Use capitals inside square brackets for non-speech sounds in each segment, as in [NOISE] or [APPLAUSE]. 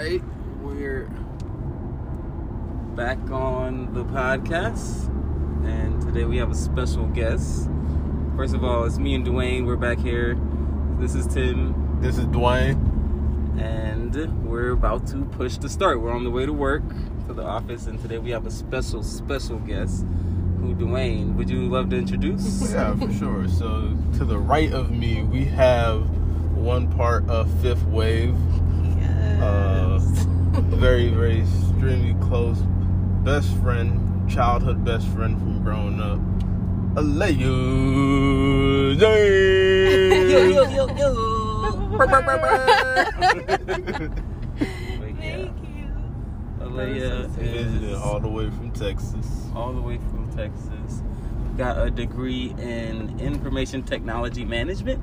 right, we're back on the podcast, and today we have a special guest. First of all, it's me and Dwayne. We're back here. This is Tim, This is Dwayne. and we're about to push the start. We're on the way to work to the office, and today we have a special, special guest. Who Dwayne? Would you love to introduce? [LAUGHS] Yeah, for sure. So to the right of me, we have one part of Fifth Wave. [LAUGHS] Very, very extremely close best friend, childhood best friend from growing up. Aleo [LAUGHS] yo, yo, yo, yo. [LAUGHS] Thank you. Aleyah Visited is all the way from Texas. all the way from Texas. Got a degree in information technology management.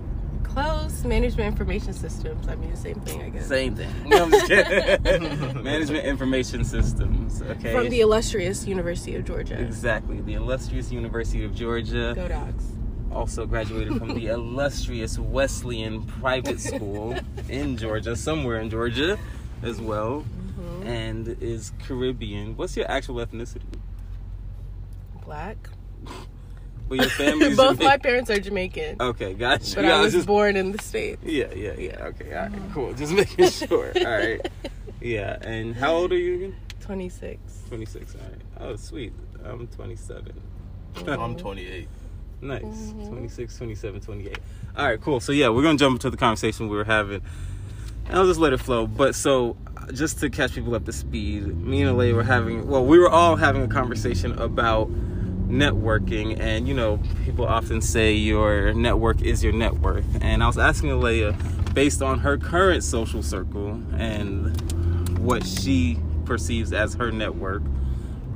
Close management information systems. I mean, the same thing, I guess. Same thing. No, I'm just [LAUGHS] [LAUGHS] management information systems. Okay. From the illustrious University of Georgia. exactly the illustrious University of Georgia. Go Dogs. Also graduated from the [LAUGHS] illustrious Wesleyan Private School in Georgia, somewhere in Georgia, as well, Mm-hmm. and is Caribbean. What's your actual ethnicity? Black. Well, your family's [LAUGHS] Both my parents are Jamaican, Okay, gotcha. but Yeah, I was just born in the States. Yeah, yeah, yeah. Okay, all right, cool. Just making [LAUGHS] sure. All right. Yeah, and how old are you again? 26. 26. All right. Oh, sweet. I'm 27. I'm [LAUGHS] 28. Nice. Mhm. 26, 27, 28. All right, cool. So, yeah, we're going to jump into the conversation we were having. And I'll just let it flow. But so, just to catch people up to speed, me and Aleyah were having, well, we were all having a conversation about networking. And, you know, people often say your network is your net worth. And I was asking Aleyah, based on her current social circle and what she perceives as her network,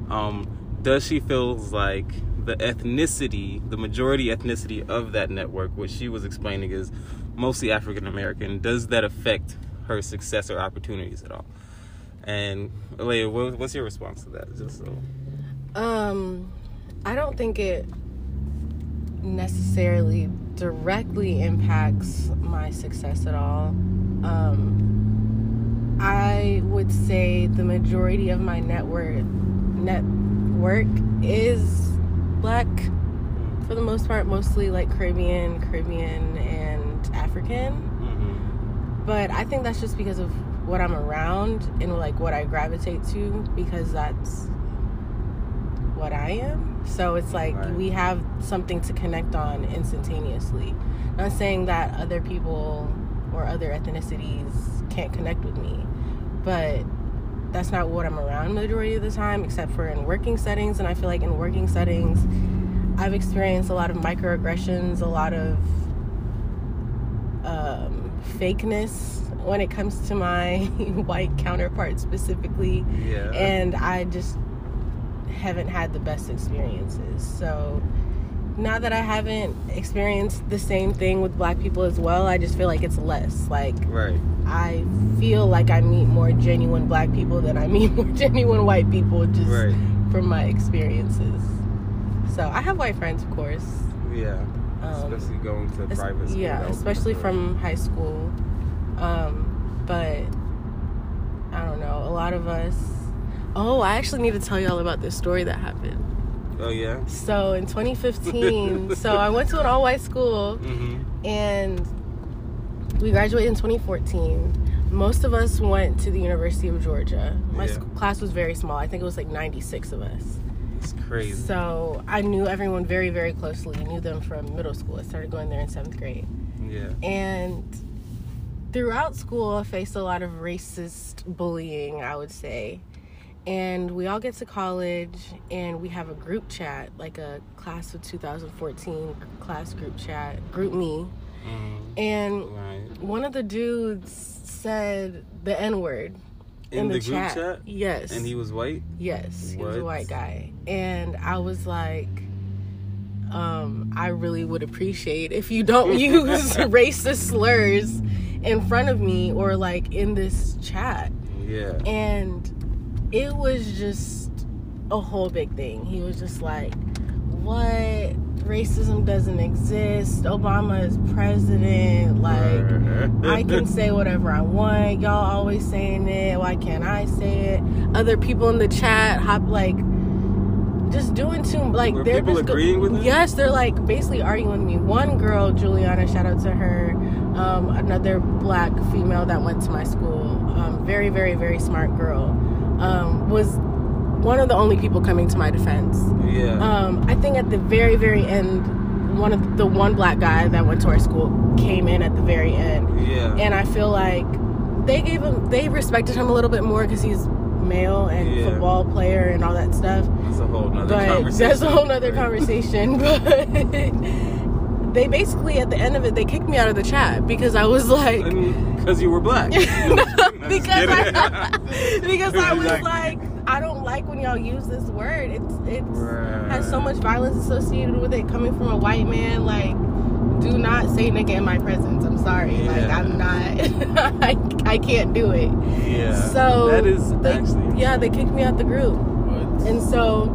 um, does she feels like the ethnicity, the majority ethnicity of that network, which she was explaining is mostly African American, does that affect her success or opportunities at all? And Aleyah, what's your response to that? Just so. Um, I don't think it necessarily directly impacts my success at all. Um, I would say the majority of my network network is black for the most part, mostly like Caribbean, Caribbean, and African. Mm-hmm. But I think that's just because of what I'm around and like what I gravitate to because that's what I am. So it's like Right. we have something to connect on instantaneously. Not saying that other people or other ethnicities can't connect with me, but that's not what I'm around majority of the time, except for in working settings. And I feel like in working settings, I've experienced a lot of microaggressions, a lot of um, fakeness when it comes to my [LAUGHS] white counterpart specifically Yeah. and I just haven't had the best experiences. So now that I haven't experienced the same thing with black people as well, I just feel like it's less. Like right. I feel like I meet more genuine black people than I meet [LAUGHS] more genuine white people just Right. from my experiences. So I have white friends, of course. Yeah. Um, Especially going to es- private school. yeah, that would be especially from high school. Um, but I don't know. A lot of us. Oh, I actually need to tell y'all about this story that happened. Oh, yeah? So in 2015, [LAUGHS] so I went to an all-white school Mm-hmm. and we graduated in 2014. Most of us went to the University of Georgia. My Yeah. sc- class was very small. I think it was like 96 of us. It's crazy. So I knew everyone very, very closely. Knew them from middle school. I started going there in seventh grade. Yeah. And throughout school, I faced a lot of racist bullying, I would say. And we all get to college and we have a group chat, like a class of 2014 class group chat, GroupMe. Mm-hmm. And Right. one of the dudes said the N word In, the, group chat? Yes. And he was white? Yes, he was a white guy. And I was like, um, I really would appreciate if you don't [LAUGHS] use racist slurs in front of me or like in this chat. Yeah. And it was just a whole big thing. He was just like, What? racism doesn't exist. Obama is president. Like, I [LAUGHS] can say whatever I want. Y'all always saying it. Why can't I say it? Other people in the chat hop like just doing too like Were they're just agreeing with him? yes they're like basically arguing with me one girl juliana shout out to her um, another black female that went to my school um, very very very smart girl um, was one of the only people coming to my defense Yeah. um, I think at the very, very end, one of the one black guy that went to our school came in at the very end, yeah. and I feel like they gave him, they respected him a little bit more because he's male and Yeah. football player and all that stuff. That's a whole nother But conversation. that's a whole nother [LAUGHS] conversation. [LAUGHS] But they basically at the end of it, they kicked me out of the chat because I was like. Because you were black. [LAUGHS] because I, [LAUGHS] because I was Like- I don't like when y'all use this word. It's it's Right. has so much violence associated with it coming from a white man. Like, do not say nigga in my presence. I'm sorry. Like, I'm not. [LAUGHS] I, I can't do it. yeah. So that is they, actually. yeah, they kicked me out the group. But And so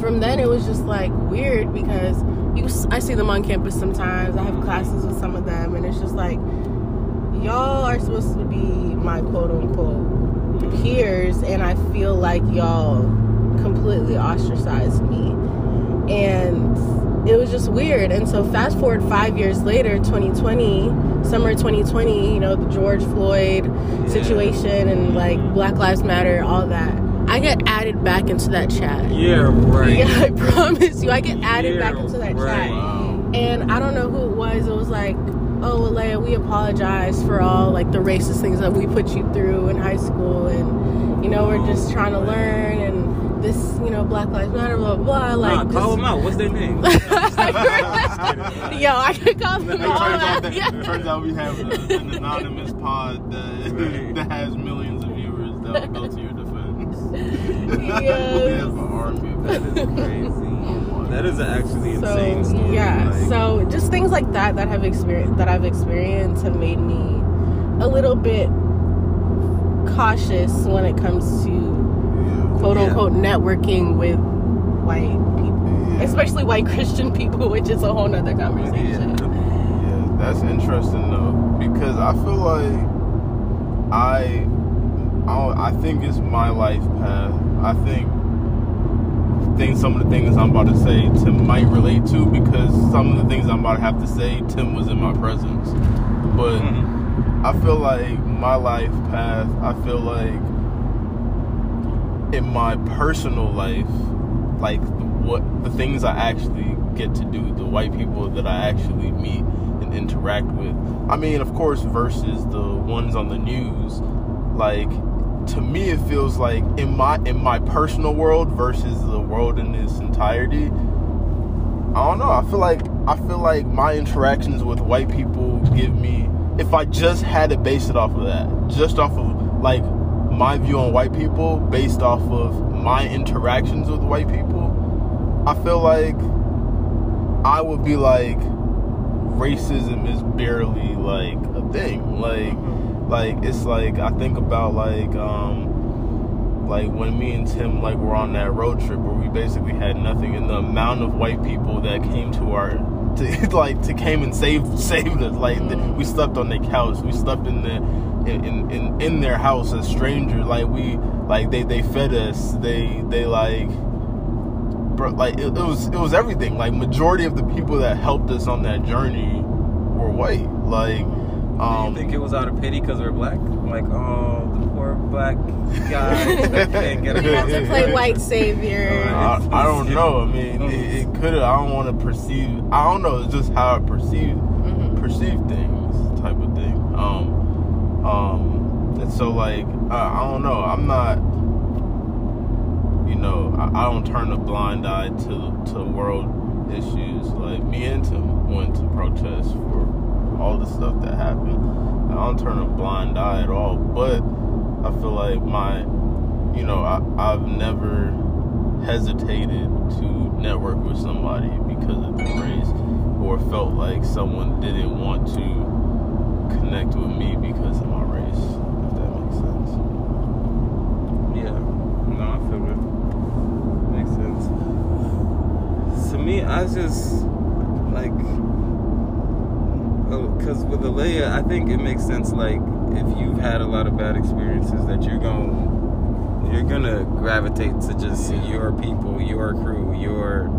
from then it was just like weird because you I see them on campus sometimes. I have classes with some of them and it's just like y'all are supposed to be my quote unquote peers and I feel like y'all completely ostracized me. And it was just weird. And so fast forward 5 years later, 2020, summer 2020, you know, the George Floyd situation and like Black Lives Matter, all that. I get added back into that chat. Yeah, right. Yeah, I [LAUGHS] promise you. I get added back into that right. chat. wow. And I don't know who it was. It was like, oh, Aleyah, we apologize for all like the racist things that we put you through in high school. And, you know, we're just trying to learn. And this, you know, Black Lives Matter, blah, blah, blah. Like, nah, call just- them out. What's their name? [LAUGHS] Yo, I could call them It all turns, out out. that, Yeah. it turns out we have a, an anonymous pod that, that has millions of viewers that will go to your defense. Yes. we have an army that is crazy. That is actually so insane story. yeah Like, so just things like that that have experienced that i've experienced have made me a little bit cautious when it comes to Yeah. quote Yeah. unquote networking with white people Yeah. especially white [LAUGHS] christian people which is a whole nother conversation Yeah, that's interesting though because I feel like I, I, I think it's my life path. I think things, some of the things I'm about to say, Tim might relate to because some of the things I'm about to have to say, Tim was in my presence. But mhm. I feel like my life path. I feel like in my personal life, like what the things I actually get to do, the white people that I actually meet and interact with. I mean, of course, versus the ones on the news. Like to me, it feels like in my in my personal world versus the world in its entirety. I don't know. I feel like I feel like my interactions with white people give me if I just had to base it off of that, just off of like my view on white people based off of my interactions with white people, I feel like I would be like racism is barely like a thing. Like mm-hmm. Like it's like I think about like um like when me and Tim like were on that road trip where we basically had nothing and the amount of white people that came to our to [LAUGHS] like to came and saved [LAUGHS] saved us. Like we slept on their couch. We slept in the in, in in in their house as strangers. Like we like they they fed us. They they like bro like it, it was it was everything. Like majority of the people that helped us on that journey were white. Like Do um you think it was out of pity because we're black? Like, oh, the poor black guy that [LAUGHS] can't get you have to play white savior I, I don't know. I mean, it, it could. I don't want to perceive. I don't know. It's just how I perceive Mhm. perceive things, type of thing. Um, um, and so like I, I don't know. I'm not. You know, I, I don't turn a blind eye to to world issues. Like me and Tim went to protest for all the stuff that happened. I don't turn a blind eye at all. But I feel like my you know, I, I've never hesitated to network with somebody because of their race or felt like someone didn't want to connect with me because of my race, if that makes sense. Yeah. No, I feel. Makes sense. To me, I just like Oh, because with Aleyah, I think it makes sense. Like if you've had a lot of bad experiences, that you're going you're gonna gravitate to just your people, your crew, your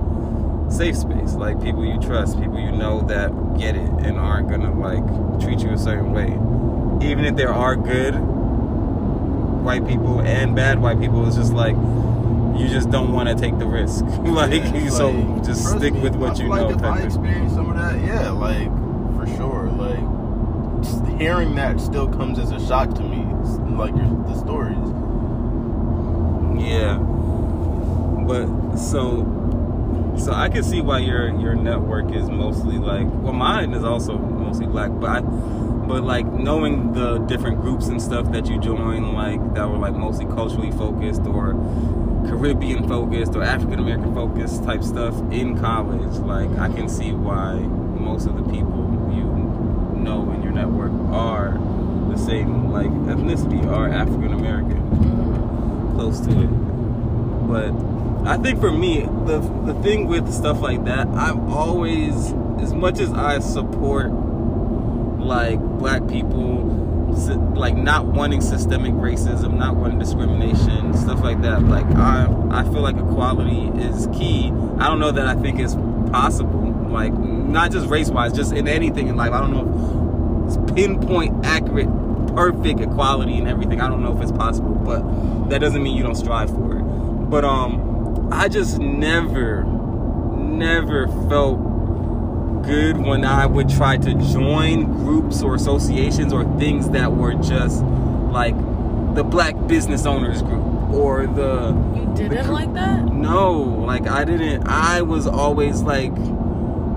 safe space, like people you trust, people you know that get it and aren't gonna like treat you a certain way. Even if there are good white people and bad white people, it's just like you just don't want to take the risk. [LAUGHS] like yeah, so, like, just stick with what you know. Like if I experience some of that, yeah, like for sure, like just hearing that still comes as a shock to me. Like your, the stories. Yeah, but so so I can see why your your network is mostly like well mine is also mostly black, but I, but like knowing the different groups and stuff that you join like that were like mostly culturally focused or Caribbean focused or African American focused type stuff in college, like I can see why most of the people know in your network are the same like ethnicity are African American, close to it. But I think for me, the the thing with stuff like that, I'm always as much as I support like black people like not wanting systemic racism, not wanting discrimination, stuff like that. Like I I feel like equality is key. I don't know that I think it's possible. Like not just race wise, just in anything in life. I don't know if it's pinpoint accurate perfect equality and everything. I don't know if it's possible, but that doesn't mean you don't strive for it. But um I just never, never felt good when I would try to join groups or associations or things that were just like the Black Business Owners Group or the. You didn't the, like that? No, like I didn't. I was always like.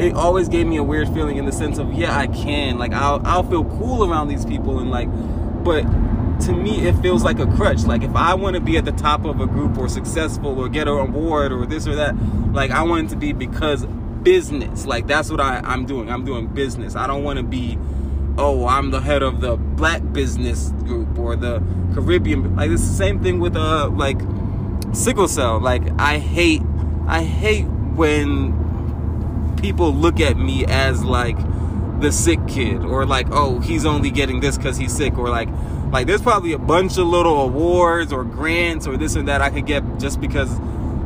It always gave me a weird feeling in the sense of yeah I can. Like I'll I'll feel cool around these people and like but to me it feels like a crutch. Like if i want to be at the top of a group or successful or get an award or this or that like i want it to be because business. Like that's what I, i'm doing. I'm doing business. I don't want to be oh i'm the head of the black business group or the caribbean like it's the same thing with uh like sickle cell. Like i hate i hate when people look at me as like the sick kid or like oh he's only getting this because he's sick or like like there's probably a bunch of little awards or grants or this and that I could get just because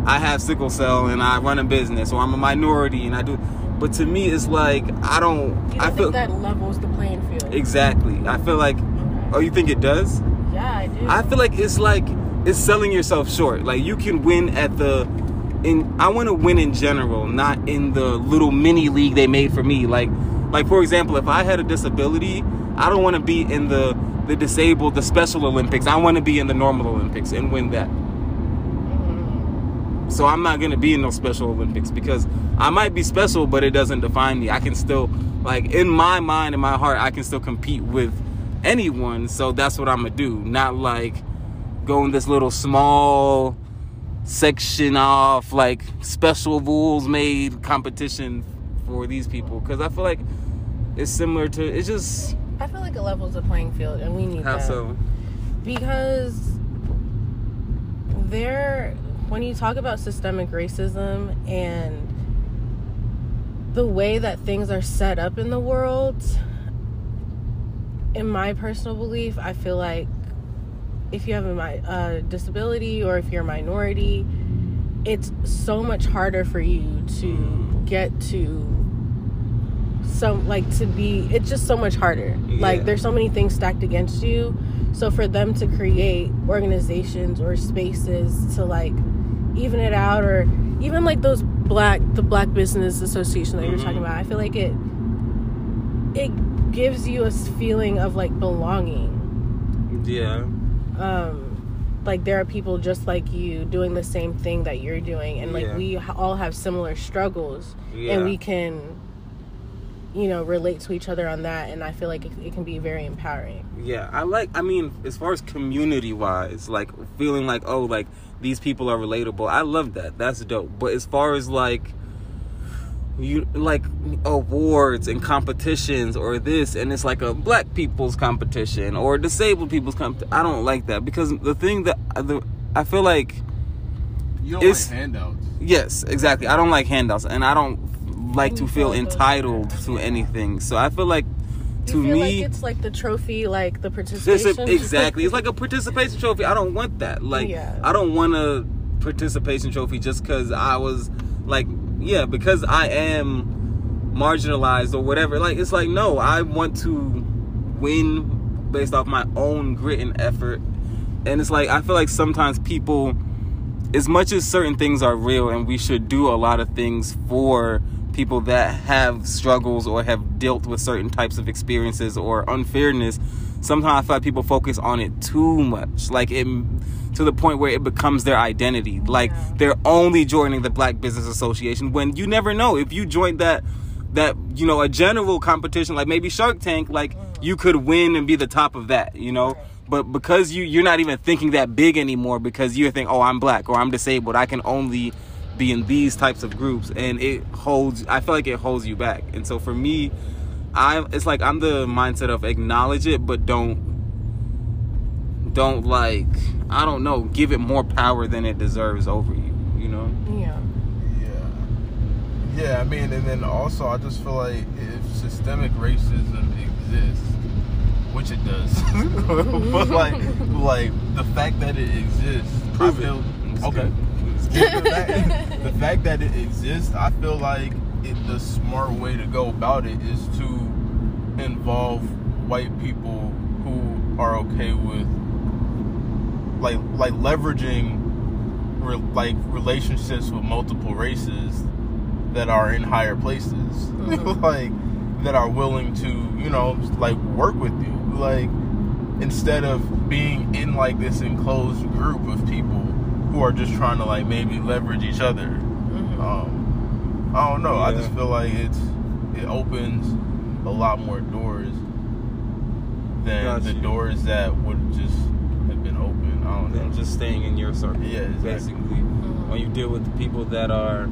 I have sickle cell and I run a business or I'm a minority and I do. But to me, it's like I don't. I feel that levels the playing field. Exactly. I feel like. Oh, you think it does? Yeah, I do. I feel like it's like it's selling yourself short. Like you can win at the. In I want to win in general, not in the little mini league they made for me. Like, like for example, if I had a disability, I don't want to be in the the disabled, the Special Olympics. I want to be in the normal Olympics and win that. So I'm not gonna be in those Special Olympics because I might be special, but it doesn't define me. I can still, like, in my mind, in my heart, I can still compete with anyone. So that's what I'm gonna do. Not like go in this little small section off, like special rules made competition for these people. Because I feel like it's similar to. It's just I feel like it levels the playing field, and we need How that. so? Because there, when you talk about systemic racism and the way that things are set up in the world, in my personal belief, I feel like if you have a uh, disability or if you're a minority, it's so much harder for you to get to so like to be it's just so much harder. Yeah. like there's so many things stacked against you. So for them to create organizations or spaces to like even it out or even like those black the black business association that mm-hmm. you're talking about i feel like it it gives you a feeling of like belonging. Yeah um like there are people just like you doing the same thing that you're doing and like yeah. we all have similar struggles yeah. and we can you know relate to each other on that and i feel like it, it, can be very empowering yeah i like i mean as far as community wise like feeling like oh like these people are relatable i love that that's dope but as far as like you like awards and competitions or this and it's like a black people's competition or disabled people's competition i don't like that because the thing that the, i feel like You don't It's- like handouts. Yes, exactly. I don't like handouts, and I don't like to You feel feel entitled to yeah. anything. So I feel like, to you feel me, like it's like the trophy, like the This participation. is- exactly. It's like a [LAUGHS] participation trophy. I don't want that. Like Yeah. I don't want a participation trophy just because I was like, yeah, because I am marginalized or whatever. Like it's like no, I want to win based off my own grit and effort. And it's like I feel like sometimes people as much as certain things are real and we should do a lot of things for people that have struggles or have dealt with certain types of experiences or unfairness sometimes i feel like people focus on it too much. Like it to the point where it becomes their identity. Like Yeah. they're only joining the black business association when you never know. If you join that that you know a general competition like maybe shark tank like mm-hmm. you could win and be the top of that you know? But because you you're not even thinking that big anymore because you think oh i'm black or i'm disabled. I can only be in these types of groups and it holds i feel like it holds you back and so for me i it's like i'm the mindset of acknowledge it but don't don't like i don't know give it more power than it deserves over you you know yeah. Yeah. Yeah, I mean, and then also, I just feel like if systemic racism exists, which it does, [LAUGHS] but like, [LAUGHS] like the fact that it exists, Prove I it. feel, It's okay. The, fact, the fact that it exists, I feel like it, the smart way to go about it is to involve white people who are okay with like like leveraging re- like relationships with multiple races that are in higher places Mhm. [LAUGHS] like that are willing to you know like work with you like instead of being in like this enclosed group of people who are just trying to like maybe leverage each other. Mhm. um i don't know. I just feel like it's it opens a lot more doors than Got the you. doors that would just have been open. I don't know. just staying in your circle Yeah, exactly. basically. When you deal with the people that are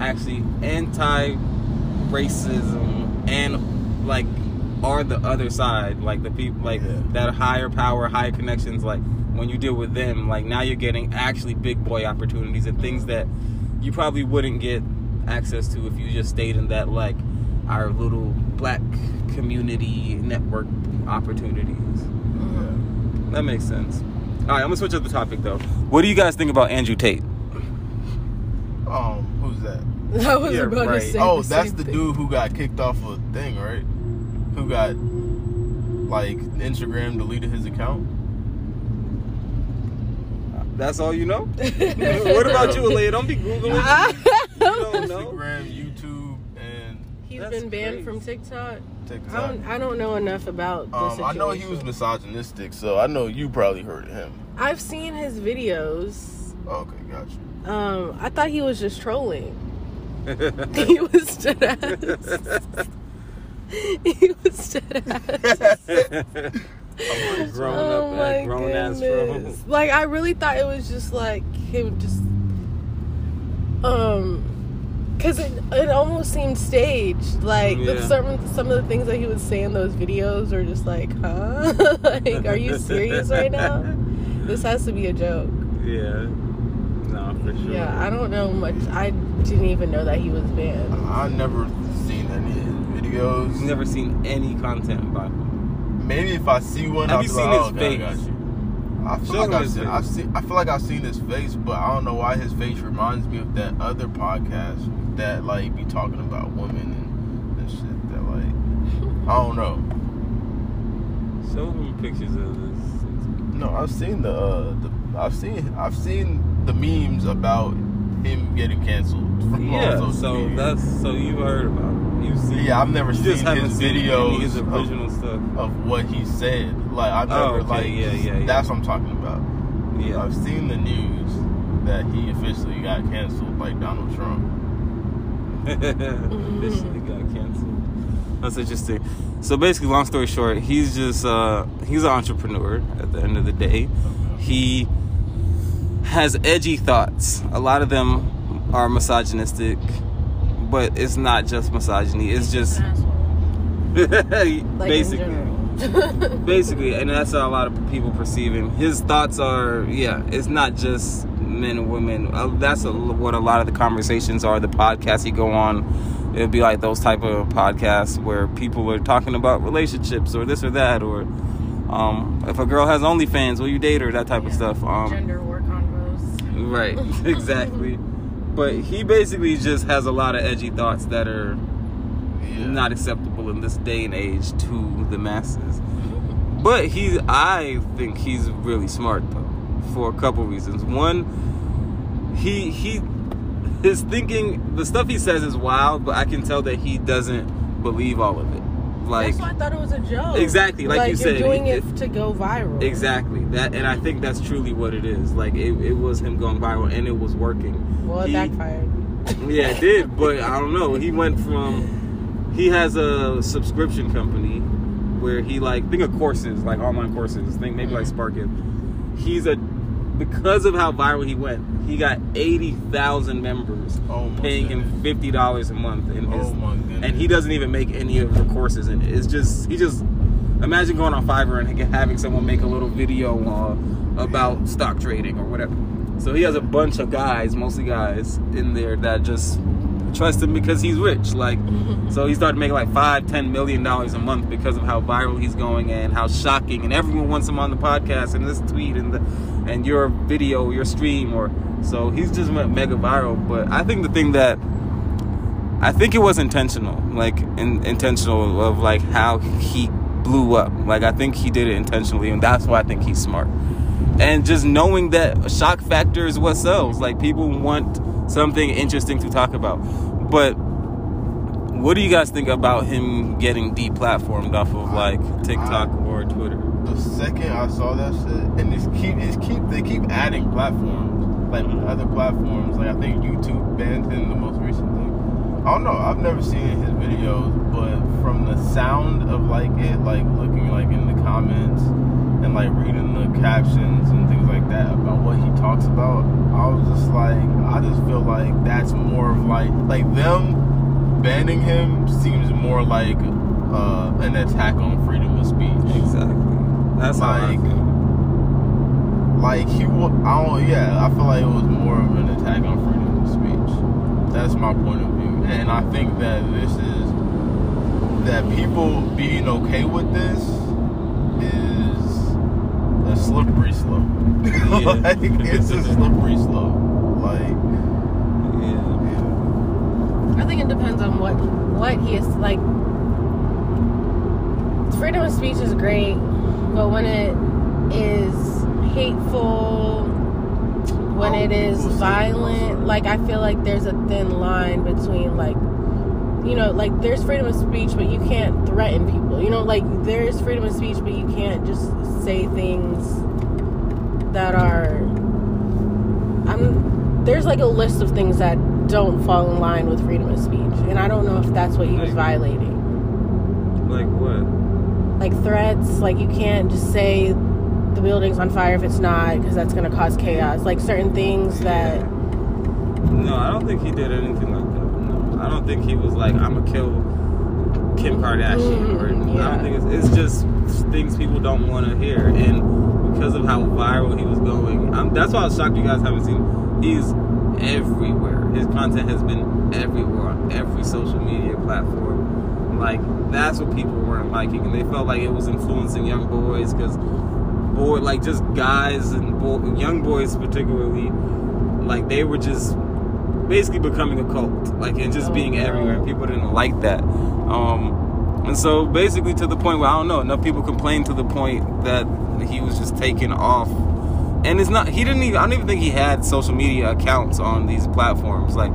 actually anti-racism and like are the other side like the people like Yeah. that higher power higher connections like when you deal with them like now you're getting actually big boy opportunities and things that you probably wouldn't get access to if you just stayed in that like our little black community network opportunities Mhm. that makes sense all right i'm gonna switch up the topic though what do you guys think about andrew tate um who's that [LAUGHS] I was Yeah, about right. to say. oh the that's same the thing. dude who got kicked off a thing right who got like instagram deleted his account That's all you know? [LAUGHS] what about you, Aleyah? Don't be Googling. [LAUGHS] You don't know? instagram youtube and He's That's been banned crazy. from TikTok. I tiktok don't, I don't know enough about the um, situation. I know he was misogynistic, so I know you probably heard of him. I've seen his videos. Okay, got you. Um, I thought he was just trolling. [LAUGHS] he was dead ass. [LAUGHS] he was dead ass. [LAUGHS] grown oh up, my uh, grown ass goodness. bro. Like I really thought it was just like him just um because it, it almost seemed staged like the, Yeah. some some of the things that he would say in those videos are just like huh [LAUGHS] like are you serious right now this has to be a joke Yeah. No, for sure. yeah i don't know much i didn't even know that he was banned I never seen any of his videos. You've never seen any content by him. Maybe if I see one, Have I'll you seen like, his oh, okay, I got face? you. I feel Show like I've seen. I've seen. I feel like I've seen his face, but I don't know why his face reminds me of that other podcast that like be talking about women and, and shit. That like [LAUGHS] I don't know. Show him pictures of this. No, I've seen the, uh, the I've seen I've seen the memes about him getting canceled from Yeah, social so media. that's so you've heard about it. You've seen Yeah, I've never you seen his seen videos any of of- stuff. of what he said. Like I've Oh, never okay, like yeah, yeah, yeah. that's what I'm talking about. Yeah. I've seen the news that he officially got canceled like Donald Trump. [LAUGHS] Officially got canceled. That's interesting. So basically, long story short, he's just uh, he's an entrepreneur. At the end of the day, he has edgy thoughts. A lot of them are misogynistic, but it's not just misogyny. It's just [LAUGHS] like basically [LAUGHS] [LAUGHS] basically and that's how a lot of people perceive him his thoughts are yeah it's not just men and women. Uh, that's a, what a lot of the conversations are. The podcasts you go on, it'd be like those type of podcasts where people are talking about relationships or this or that, or um, if a girl has OnlyFans, will you date her? That type Yeah. of stuff. Um, Gender war convos. Right, exactly. But he basically just has a lot of edgy thoughts that are Yeah. not acceptable in this day and age to the masses. [LAUGHS] But he, I think he's really smart though, for a couple reasons. One, he he, his thinking, the stuff he says is wild, but I can tell that he doesn't believe all of it. Like I thought it was a joke. Exactly, like you you're said, doing it- it, to go viral. exactly that, and I think that's truly what it is. Like it, it was him going viral, and it was working. Well, it He- backfired. Yeah, it did, [LAUGHS] but I don't know. He went from he has a subscription company where he like think of courses, like online courses, think maybe like mm-hmm. Sparkit. He's a because of how viral he went, he got eighty thousand members Oh paying him fifty dollars a month in his Oh goodness. and he doesn't even make any of the courses in it. It's just he just imagine going on Fiverr and having someone make a little video uh, about stock trading or whatever. So he has a bunch of guys, mostly guys, in there that just trust him because he's rich. Like, mm-hmm. so he started making like five, ten million dollars a month because of how viral he's going and how shocking. And everyone wants him on the podcast and this tweet and the and your video, your stream, or so he's just went mega viral. But I think the thing that I think it was intentional, like in, intentional of like how he blew up. Like I think he did it intentionally, and that's why I think he's smart. And just knowing that shock factor is what sells. Like people want something interesting to talk about. But what do you guys think about him getting deplatformed off of like TikTok or Twitter? the second I saw that shit, and it's keep it's keep they keep adding platforms, like other platforms. Like I think YouTube banned him the most recently. I don't know. I've never seen his videos, but from the sound of like it, like looking like in the comments and like reading the captions and things like that about what he talks about, I was just like, I just feel like that's more of like like them banning him seems more like uh, an attack on freedom of speech. Exactly. That's how I Like- like he I don't yeah I feel like it was more of an attack on freedom of speech that's my point of view and I think that this is that people being okay with this is a slippery slope [LAUGHS] Yeah. like it's a slippery slope like Yeah. yeah. I think it depends on what what he is like. Freedom of speech is great, but when it is hateful, when Oh, it is people say violent, like I feel like there's a thin line between like you know, like there's freedom of speech, but you can't threaten people. You know, like there's freedom of speech, but you can't just say things that are. I'm. There's like a list of things that don't fall in line with freedom of speech, and I don't know if that's what he was violating. Like what? Like threats, like you can't just say the building's on fire if it's not, because that's gonna cause chaos. Like certain things that. No, I don't think he did anything like I don't think he was like, "I'm gonna kill Kim Kardashian," or Mm, I don't think it's, it's just things people don't want to hear, and because of how viral he was going, I'm, that's why I was shocked you guys haven't seen. He's everywhere. His content has been everywhere on every social media platform. Like that's what people weren't liking, and they felt like it was influencing young boys because boy, like just guys and boy, young boys particularly, like they were just basically becoming a cult, like and just being everywhere. People didn't like that, um, and so basically to the point where I don't know enough people complained to the point that he was just taken off. And it's not. He didn't even. I don't even think he had social media accounts on these platforms. Like,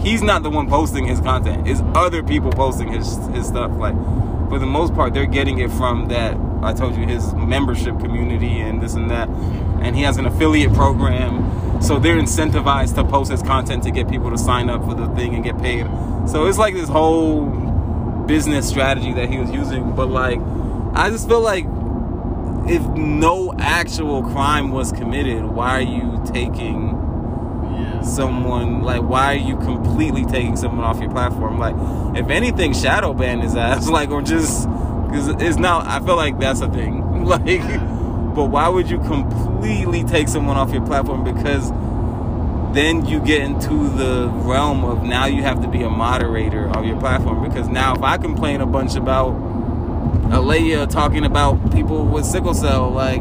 he's not the one posting his content. It's other people posting his his stuff. Like, for the most part, they're getting it from that. I told you his membership community and this and that. And he has an affiliate program, so they're incentivized to post his content to get people to sign up for the thing and get paid. So it's like this whole business strategy that he was using. But like, I just feel like if no actual crime was committed, why are you taking yeah someone like why are you completely taking someone off your platform? Like, if anything, shadow ban his ass, [LAUGHS] like, or just because it's now. I feel like that's a thing. [LAUGHS] Like, but why would you completely take someone off your platform? Because then you get into the realm of now you have to be a moderator of your platform because now if I complain a bunch about Aleyah talking about people with sickle cell, like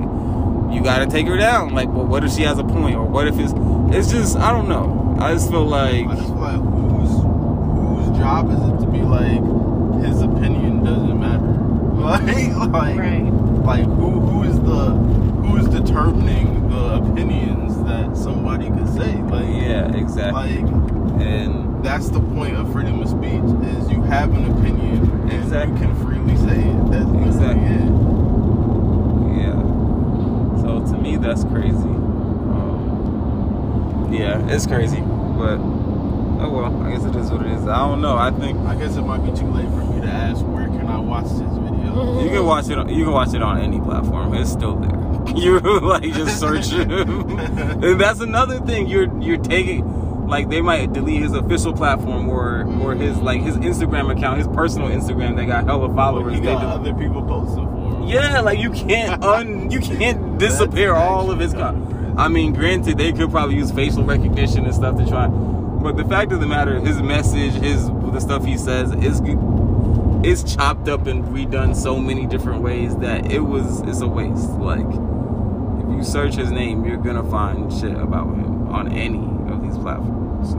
you got to take her down. Like, well, what if she has a point, or what if it's it's just I don't know. I just feel like I just feel like whose whose job is it to be like his opinion doesn't matter? [LAUGHS] Like like Right. like who who is the who is determining the opinions that somebody could say? Like yeah, exactly. like and that's the point of freedom of speech is you have an opinion and Exactly. you can freely say it. That's Exactly. it. yeah. So to me, that's crazy. Um, yeah, it's crazy, but oh well. I guess it is what it is. I don't know. I think I guess it might be too late for me to ask where can I watch this video. You can watch it. On, you can watch it on any platform. It's still there. [LAUGHS] You like just search him, [LAUGHS] and that's another thing. You're you're taking like they might delete his official platform or or his like his Instagram account, his personal Instagram that got hella followers. He got other people posting for him. yeah, like you can't [LAUGHS] un you can't disappear all of his. Con- I mean, granted, they could probably use facial recognition and stuff to try, but the fact of the matter, his message, his the stuff he says is it's chopped up and redone so many different ways that it was it's a waste. Like if you search his name, you're gonna find shit about him on any of these platforms. So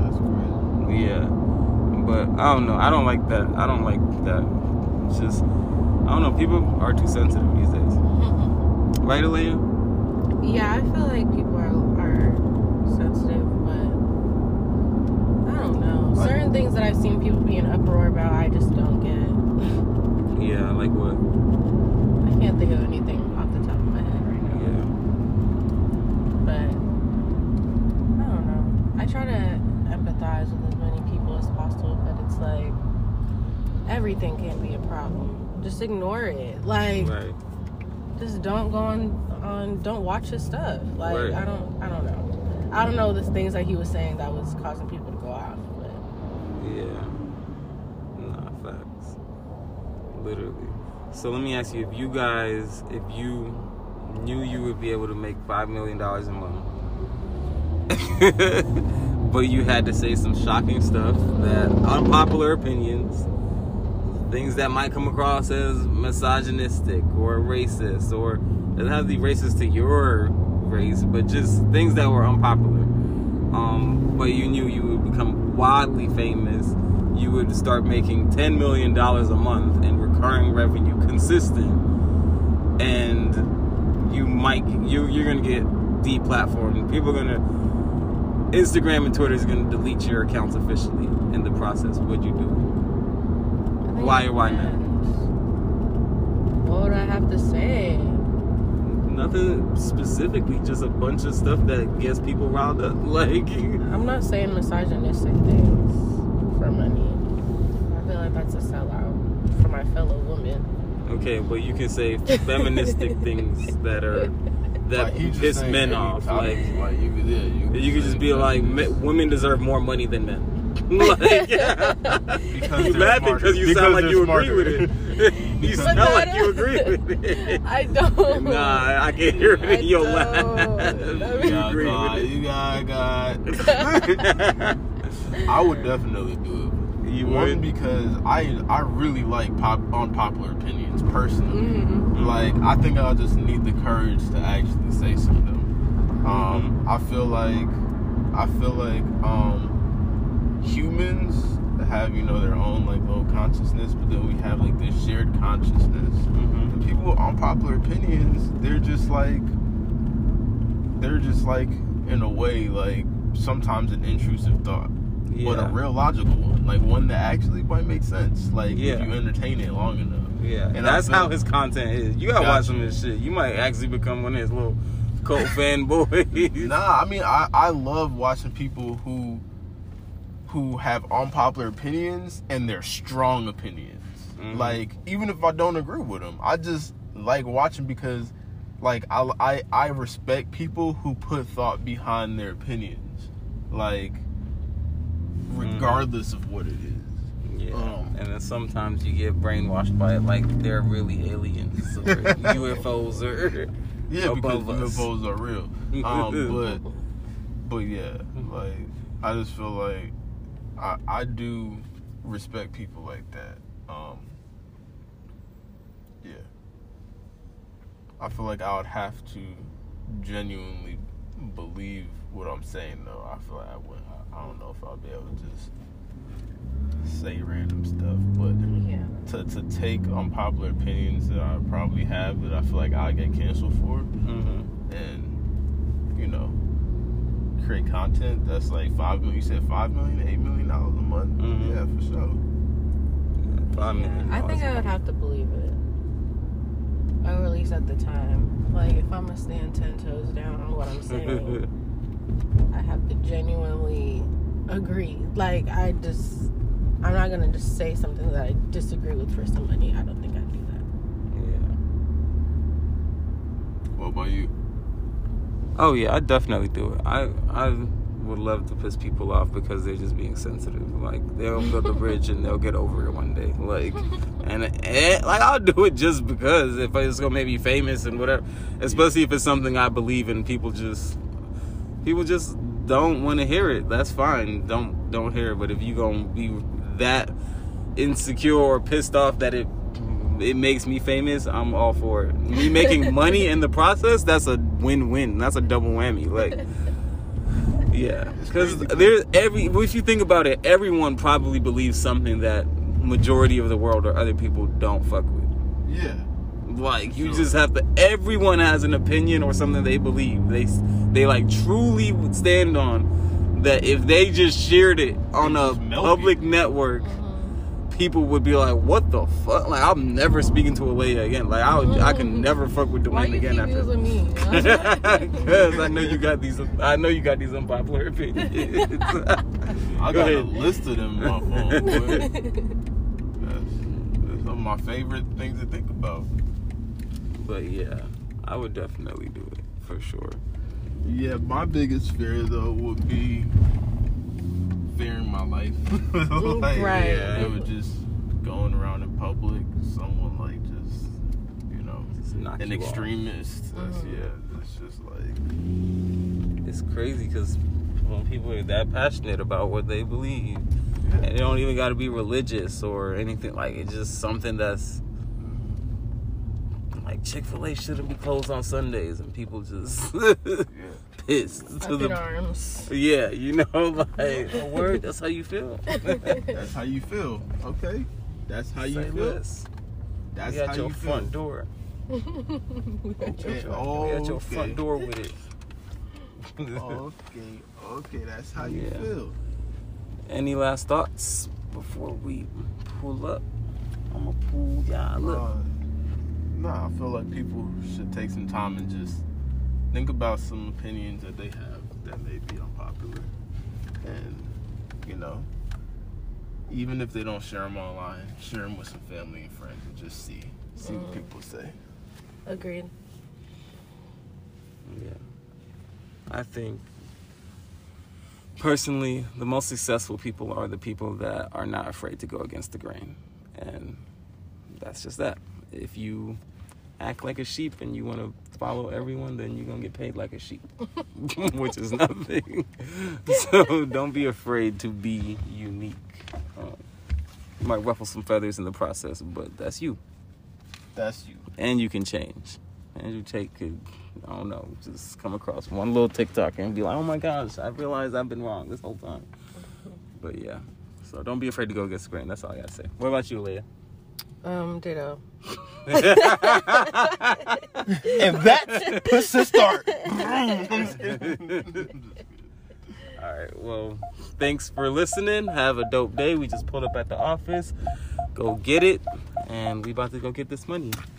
That's crazy. yeah, but I don't know. I don't like that. I don't like that. It's just I don't know. People are too sensitive these days, [LAUGHS] right, Aleyah? Yeah, I feel like people are, are sensitive, but I don't know. Like- Certain things that I've seen people be in uproar about, I just don't get. Yeah, like what? I can't think of anything off the top of my head right now. Yeah, But I don't know. I try to empathize with as many people as possible, but it's like everything can't be a problem. Just ignore it. Like right. just don't go on on don't watch his stuff. Like Right. I don't I don't know. I don't know the things that he was saying that was causing people to go off. Yeah. Nah, facts. Literally. So let me ask you, if you guys, if you knew you would be able to make five million dollars a month, [LAUGHS] but you had to say some shocking stuff that unpopular opinions, things that might come across as misogynistic or racist, or doesn't have to be racist to your race, but just things that were unpopular. Um, but you knew you would become wildly famous. You would start making ten million dollars a month in recurring revenue, consistent, and you might you you're gonna get deplatformed. People are gonna Instagram and Twitter is gonna delete your accounts officially in the process. What would you do? Why or why not? What would I have to say? Nothing specifically, just a bunch of stuff that gets people riled up. [LAUGHS] Like, I'm not saying misogynistic things for money. I feel like that's a sellout for my fellow woman. okay, but you can say feministic [LAUGHS] things that are that Like, just piss men off. Like, like you could, yeah, you could, you could just be like, "Me- women deserve more money than men. [LAUGHS] like, yeah. Because you they're laughing because you Because sound like you smarter. agree with it. You But sound I like you agree [LAUGHS] with it. I don't. Nah, I can hear it I in your don't. laugh. That You Yeah, agree God, with you got, got. [LAUGHS] I would definitely do it. You One would? because I I really like pop unpopular opinions personally. Mhm. Like I think I'll just need the courage to actually say something. Um, I feel like I feel like um, humans have you know their own like little consciousness, but then we have like this shared consciousness. Mhm. And people with unpopular opinions, they're just like they're just like in a way like sometimes an intrusive thought but a real logical one, like one that actually might make sense, like Yeah. if you entertain it long enough. Yeah, And that's feel- how his content is. You gotta Gotcha. watch some of his shit. You might actually become one of his little cult [LAUGHS] fanboys. Nah, I mean, I I love watching people who who have unpopular opinions and they're strong opinions. Mhm. Like even if I don't agree with them, I just like watching because like I I I respect people who put thought behind their opinions, like regardless of what it is. Yeah, Um, and then sometimes you get brainwashed by it, like they're really aliens or [LAUGHS] UFOs or Yeah, because us. UFOs are real. [LAUGHS] Um, but but yeah, like I just feel like I I do respect people like that. Um, yeah, I feel like I would have to genuinely believe what I'm saying though. I feel like I would. I, I don't know if I'll be able to just say random stuff, but Yeah. to to take unpopular opinions that I probably have that I feel like I get canceled for, Mm-hmm. and you know, create content that's like five million. You said five million, eight million dollars a month. Mhm. Yeah, for sure. Five million. Yeah, I think I would have to believe it. Or at least at the time. Like, if I'm gonna stand ten toes down on what I'm [LAUGHS] saying, I have to genuinely agree. Like, I just, I'm not gonna just say something that I disagree with for somebody. I don't think I'd do that. yeah. What about you? Oh yeah, I definitely do it. I I would love to piss people off because they're just being sensitive. Like they'll build a [LAUGHS] bridge and they'll get over it one day. Like and, and like I'll do it just because if it's gonna make me famous and whatever. Especially if it's something I believe in. People just people just don't want to hear it. That's fine. Don't don't hear it. But if you gonna be that insecure or pissed off that it it makes me famous, I'm all for it. Me making [LAUGHS] money in the process, that's a win-win. That's a double whammy. Like, yeah, because there's every. If you think about it, everyone probably believes something that majority of the world or other people don't fuck with. Yeah. Like you Sure. just have to. Everyone has an opinion or something they believe. They they like truly stand on that. If they just shared it on a public it. network, people would be like, "What the fuck?" Like I'm never speaking to Aleyah again. Like I would, I can oh. never fuck with Why Dwayne you again keep after. using me? [LAUGHS] Because I know you got these. I know you got these unpopular opinions. [LAUGHS] I Go got a list of them in my phone. boy. [LAUGHS] that's, that's some of my favorite things to think about. but yeah, I would definitely do it for sure. Yeah, my biggest fear though would be fearing my life. [LAUGHS] [LAUGHS] like, Right. Yeah, it would just going around in public, someone like just, you know, Just an you extremist. That's, Mhm. yeah, it's just like, It's crazy because when people are that passionate about what they believe, yeah. and it don't even got to be religious or anything like it's just something that's like Chick Fil A shouldn't be closed on Sundays, and people just [LAUGHS] pissed to Up in the arms. yeah, you know, [LAUGHS] like a word. That's how you feel. [LAUGHS] that's how you feel. Okay, that's how you Say feel. less. That's we at how your you front feel. door. Okay. we Oh, at your okay. front door with it. okay, okay, that's how you Yeah. feel. Any last thoughts before we pull up? I'm gonna pull y'all up. Nah, I feel like people should take some time and just think about some opinions that they have that may be unpopular, and you know, even if they don't share them online, share them with some family and friends, and just see see what Mm. people say. Agreed. Yeah. I think personally, the most successful people are the people that are not afraid to go against the grain. And that's just that. If you act like a sheep and you want to follow everyone, then you're going to get paid like a sheep, [LAUGHS] which is nothing. [LAUGHS] so don't be afraid to be unique. Um, you might ruffle some feathers in the process, but that's you That's you. and you can change. And you take, could, I don't know, just come across one little TikTok and be like, oh my gosh, I realized I've been wrong this whole time. But yeah, so don't be afraid to go get grain. That's all I gotta say. What about you, Leah? Um, ditto. [LAUGHS] And that's push to start. all right, well, thanks for listening. Have a dope day. We just pulled up at the office. Go get it, and we about to go get this money.